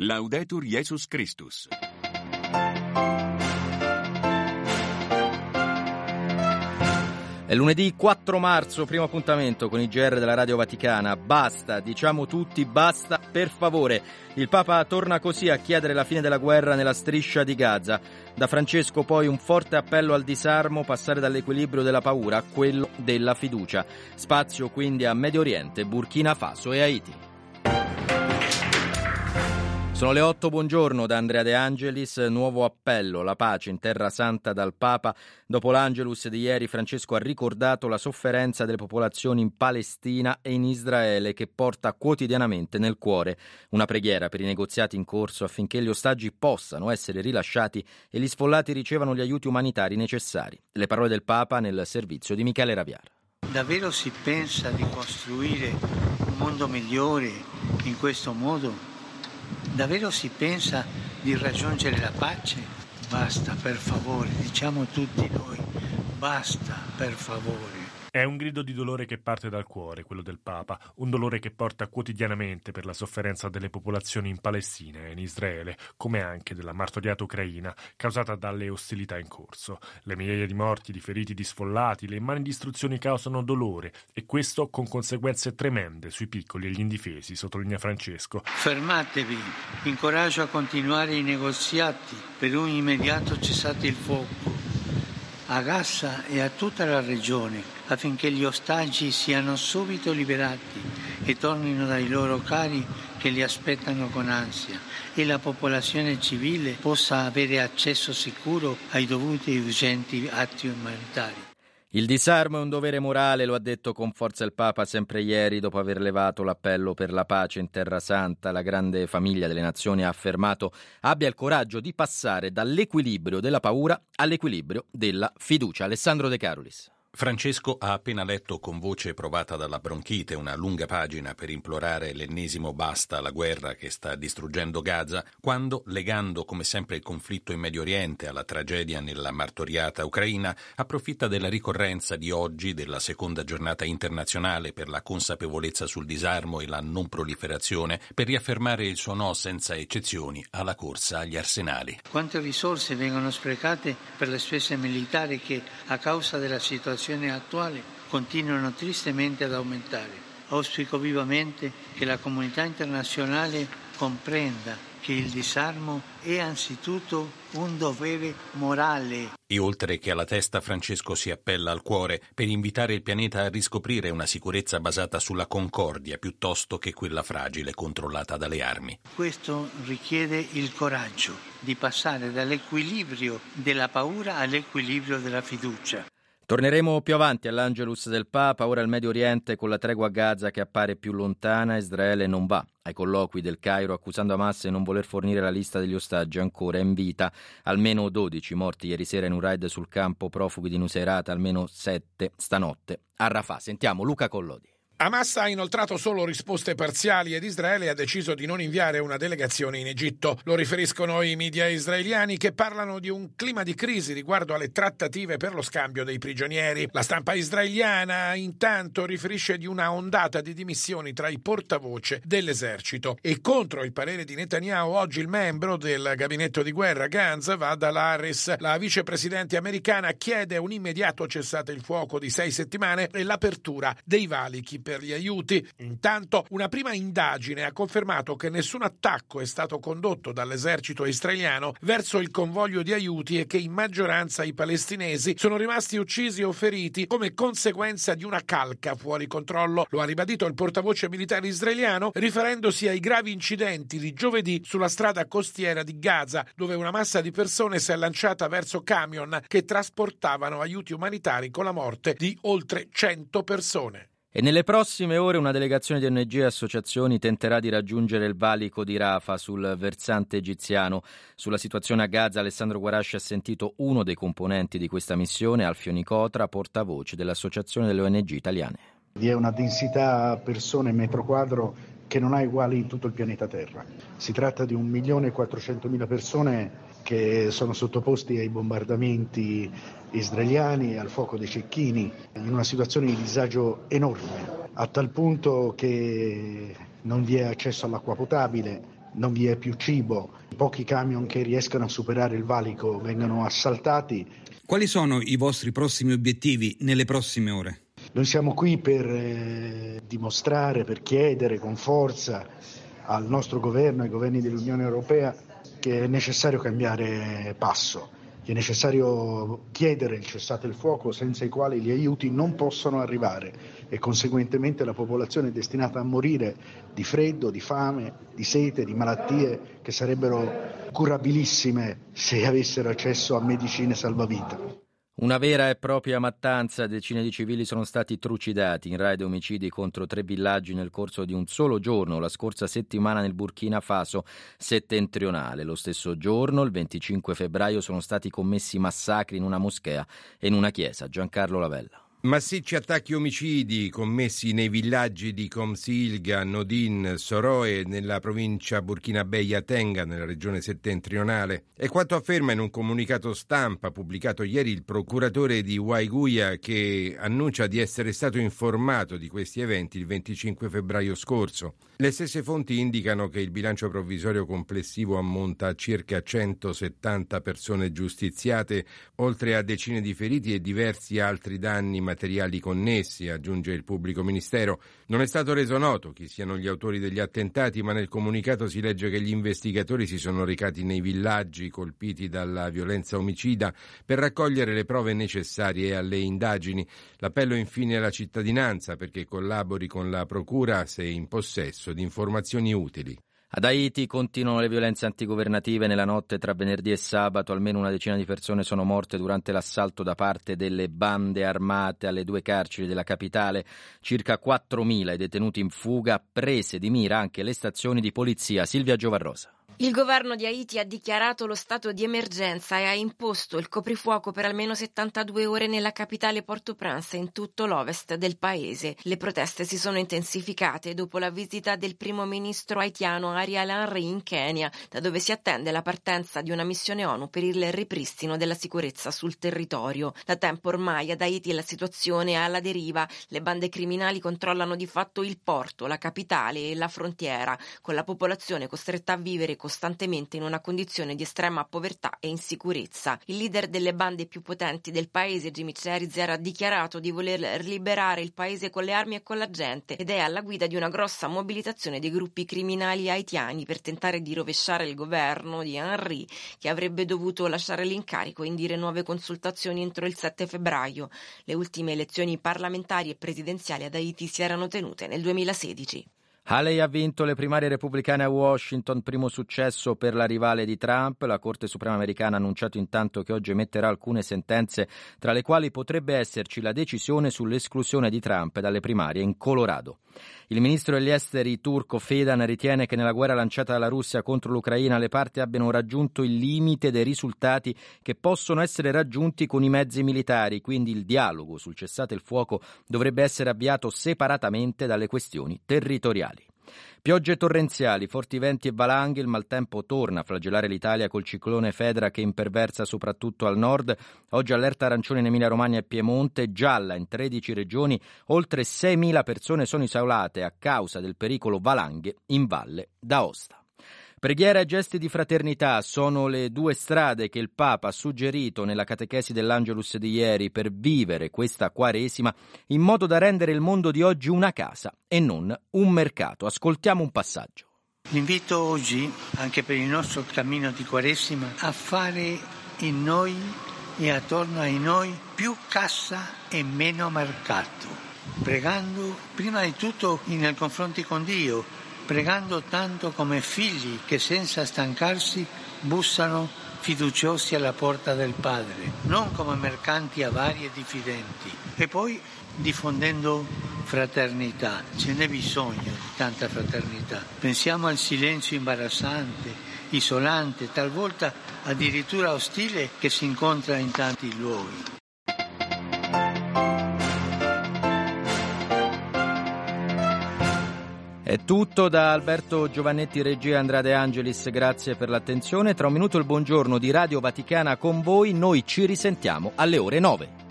Laudetur Jesus Christus. È lunedì 4 marzo, primo appuntamento con i GR della Radio Vaticana. Basta, diciamo tutti basta, per favore. Il Papa torna così a chiedere la fine della guerra nella striscia di Gaza. Da Francesco poi un forte appello al disarmo, passare dall'equilibrio della paura a quello della fiducia. Spazio quindi a Medio Oriente, Burkina Faso e Haiti. Sono le 8, buongiorno da Andrea De Angelis, nuovo appello, la pace in terra santa dal Papa. Dopo l'Angelus di ieri Francesco ha ricordato la sofferenza delle popolazioni in Palestina e in Israele che porta quotidianamente nel cuore una preghiera per i negoziati in corso affinché gli ostaggi possano essere rilasciati e gli sfollati ricevano gli aiuti umanitari necessari. Le parole del Papa nel servizio di Michele Raviara. Davvero si pensa di costruire un mondo migliore in questo modo? Davvero si pensa di raggiungere la pace? Basta, per favore, diciamo tutti noi, basta, per favore. È un grido di dolore che parte dal cuore, quello del Papa, un dolore che porta quotidianamente per la sofferenza delle popolazioni in Palestina e in Israele, come anche della martoriata Ucraina, causata dalle ostilità in corso. Le migliaia di morti, di feriti, di sfollati, le immani distruzioni causano dolore e questo con conseguenze tremende sui piccoli e gli indifesi, sottolinea Francesco. Fermatevi, incoraggio a continuare i negoziati per un immediato cessate il fuoco a Gaza e a tutta la regione affinché gli ostaggi siano subito liberati e tornino dai loro cari che li aspettano con ansia e la popolazione civile possa avere accesso sicuro ai dovuti e urgenti atti umanitari. Il disarmo è un dovere morale, lo ha detto con forza il Papa sempre ieri dopo aver levato l'appello per la pace in Terra Santa. La grande famiglia delle nazioni ha affermato abbia il coraggio di passare dall'equilibrio della paura all'equilibrio della fiducia. Alessandro De Carolis. Francesco ha appena letto con voce provata dalla bronchite una lunga pagina per implorare l'ennesimo basta alla guerra che sta distruggendo Gaza, quando, legando come sempre il conflitto in Medio Oriente alla tragedia nella martoriata Ucraina, approfitta della ricorrenza di oggi della seconda giornata internazionale per la consapevolezza sul disarmo e la non proliferazione per riaffermare il suo no senza eccezioni alla corsa agli arsenali. Quante risorse vengono sprecate per le spese militari che, a causa della situazione attuale continuano tristemente ad aumentare. Auspico vivamente che la comunità internazionale comprenda che il disarmo è anzitutto un dovere morale. E oltre che alla testa, Francesco si appella al cuore per invitare il pianeta a riscoprire una sicurezza basata sulla concordia piuttosto che quella fragile controllata dalle armi. Questo richiede il coraggio di passare dall'equilibrio della paura all'equilibrio della fiducia. Torneremo più avanti all'Angelus del Papa, ora il Medio Oriente con la tregua a Gaza che appare più lontana, Israele non va ai colloqui del Cairo accusando Hamas di non voler fornire la lista degli ostaggi ancora in vita. Almeno 12 morti ieri sera in un raid sul campo profughi di Nuseirata, almeno 7 stanotte a Rafah. Sentiamo Luca Collodi. Hamas ha inoltrato solo risposte parziali ed Israele ha deciso di non inviare una delegazione in Egitto. Lo riferiscono i media israeliani che parlano di un clima di crisi riguardo alle trattative per lo scambio dei prigionieri. La stampa israeliana intanto riferisce di una ondata di dimissioni tra i portavoce dell'esercito e contro il parere di Netanyahu oggi il membro del gabinetto di guerra Gantz Vada Laris, la vicepresidente americana, chiede un immediato cessate il fuoco di sei settimane e l'apertura dei valichi per gli aiuti. Intanto, una prima indagine ha confermato che nessun attacco è stato condotto dall'esercito israeliano verso il convoglio di aiuti e che in maggioranza i palestinesi sono rimasti uccisi o feriti come conseguenza di una calca fuori controllo. Lo ha ribadito il portavoce militare israeliano riferendosi ai gravi incidenti di giovedì sulla strada costiera di Gaza, dove una massa di persone si è lanciata verso camion che trasportavano aiuti umanitari con la morte di oltre 100 persone. E nelle prossime ore una delegazione di ONG e associazioni tenterà di raggiungere il valico di Rafa sul versante egiziano. Sulla situazione a Gaza Alessandro Guarasci ha sentito uno dei componenti di questa missione, Alfio Nicotra, portavoce dell'Associazione delle ONG italiane. Vi è una densità persone metro quadro che non ha uguali in tutto il pianeta Terra. Si tratta di 1.400.000 persone che sono sottoposti ai bombardamenti israeliani e al fuoco dei cecchini in una situazione di disagio enorme, a tal punto che non vi è accesso all'acqua potabile, non vi è più cibo, pochi camion che riescano a superare il valico vengono assaltati. Quali sono i vostri prossimi obiettivi nelle prossime ore? Noi siamo qui per eh, dimostrare, per chiedere con forza al nostro governo, ai governi dell'Unione Europea, che è necessario cambiare passo, che è necessario chiedere il cessate il fuoco senza i quali gli aiuti non possono arrivare e conseguentemente la popolazione è destinata a morire di freddo, di fame, di sete, di malattie che sarebbero curabilissime se avessero accesso a medicine salvavita. Una vera e propria mattanza, decine di civili sono stati trucidati in raid omicidi contro tre villaggi nel corso di un solo giorno, la scorsa settimana nel Burkina Faso settentrionale. Lo stesso giorno, il 25 febbraio, sono stati commessi massacri in una moschea e in una chiesa. Giancarlo Lavella. Massicci attacchi omicidi commessi nei villaggi di Comsilga, Nodin, Soroe nella provincia burkinabeya Tenga nella regione settentrionale. È quanto afferma in un comunicato stampa pubblicato ieri il procuratore di Waiguya che annuncia di essere stato informato di questi eventi il 25 febbraio scorso. Le stesse fonti indicano che il bilancio provvisorio complessivo ammonta a circa 170 persone giustiziate, oltre a decine di feriti e diversi altri danni materiali connessi, aggiunge il pubblico ministero. Non è stato reso noto chi siano gli autori degli attentati, ma nel comunicato si legge che gli investigatori si sono recati nei villaggi colpiti dalla violenza omicida per raccogliere le prove necessarie alle indagini. L'appello infine alla cittadinanza perché collabori con la Procura se in possesso di informazioni utili. Ad Haiti continuano le violenze antigovernative. Nella notte tra venerdì e sabato almeno una decina di persone sono morte durante l'assalto da parte delle bande armate alle due carceri della capitale. Circa 4.000 i detenuti in fuga, prese di mira anche le stazioni di polizia. Silvia Giovarrosa. Il governo di Haiti ha dichiarato lo stato di emergenza e ha imposto il coprifuoco per almeno 72 ore nella capitale Port-au-Prince e in tutto l'ovest del paese. Le proteste si sono intensificate dopo la visita del primo ministro haitiano Ariel Henry in Kenya, da dove si attende la partenza di una missione ONU per il ripristino della sicurezza sul territorio. Da tempo ormai ad Haiti la situazione è alla deriva. Le bande criminali controllano di fatto il porto, la capitale e la frontiera, con la popolazione costretta a vivere costantemente in una condizione di estrema povertà e insicurezza. Il leader delle bande più potenti del paese, Jimmy Cherizer, ha dichiarato di voler liberare il paese con le armi e con la gente ed è alla guida di una grossa mobilitazione dei gruppi criminali haitiani per tentare di rovesciare il governo di Henry, che avrebbe dovuto lasciare l'incarico e indire nuove consultazioni entro il 7 febbraio. Le ultime elezioni parlamentari e presidenziali ad Haiti si erano tenute nel 2016. Haley ha vinto le primarie repubblicane a Washington, primo successo per la rivale di Trump. La Corte Suprema americana ha annunciato intanto che oggi emetterà alcune sentenze, tra le quali potrebbe esserci la decisione sull'esclusione di Trump dalle primarie in Colorado. Il ministro degli esteri turco Fedan ritiene che nella guerra lanciata dalla Russia contro l'Ucraina le parti abbiano raggiunto il limite dei risultati che possono essere raggiunti con i mezzi militari, quindi il dialogo sul cessate il fuoco dovrebbe essere avviato separatamente dalle questioni territoriali. Piogge torrenziali, forti venti e valanghe, il maltempo torna a flagellare l'Italia col ciclone Fedra che imperversa soprattutto al nord. Oggi allerta arancione in Emilia-Romagna e Piemonte, gialla in 13 regioni, oltre 6.000 persone sono isolate a causa del pericolo valanghe in Valle d'Aosta. Preghiera e gesti di fraternità sono le due strade che il Papa ha suggerito nella catechesi dell'Angelus di ieri per vivere questa Quaresima in modo da rendere il mondo di oggi una casa e non un mercato. Ascoltiamo un passaggio. L'invito oggi, anche per il nostro cammino di Quaresima, a fare in noi e attorno a noi più casa e meno mercato, pregando prima di tutto nei confronti con Dio pregando tanto come figli che senza stancarsi bussano fiduciosi alla porta del Padre, non come mercanti avari e diffidenti. E poi diffondendo fraternità, ce n'è bisogno di tanta fraternità. Pensiamo al silenzio imbarazzante, isolante, talvolta addirittura ostile che si incontra in tanti luoghi. È tutto da Alberto Giovannetti, regia e Andrade Angelis, grazie per l'attenzione. Tra un minuto il buongiorno di Radio Vaticana con voi, noi ci risentiamo alle ore 9.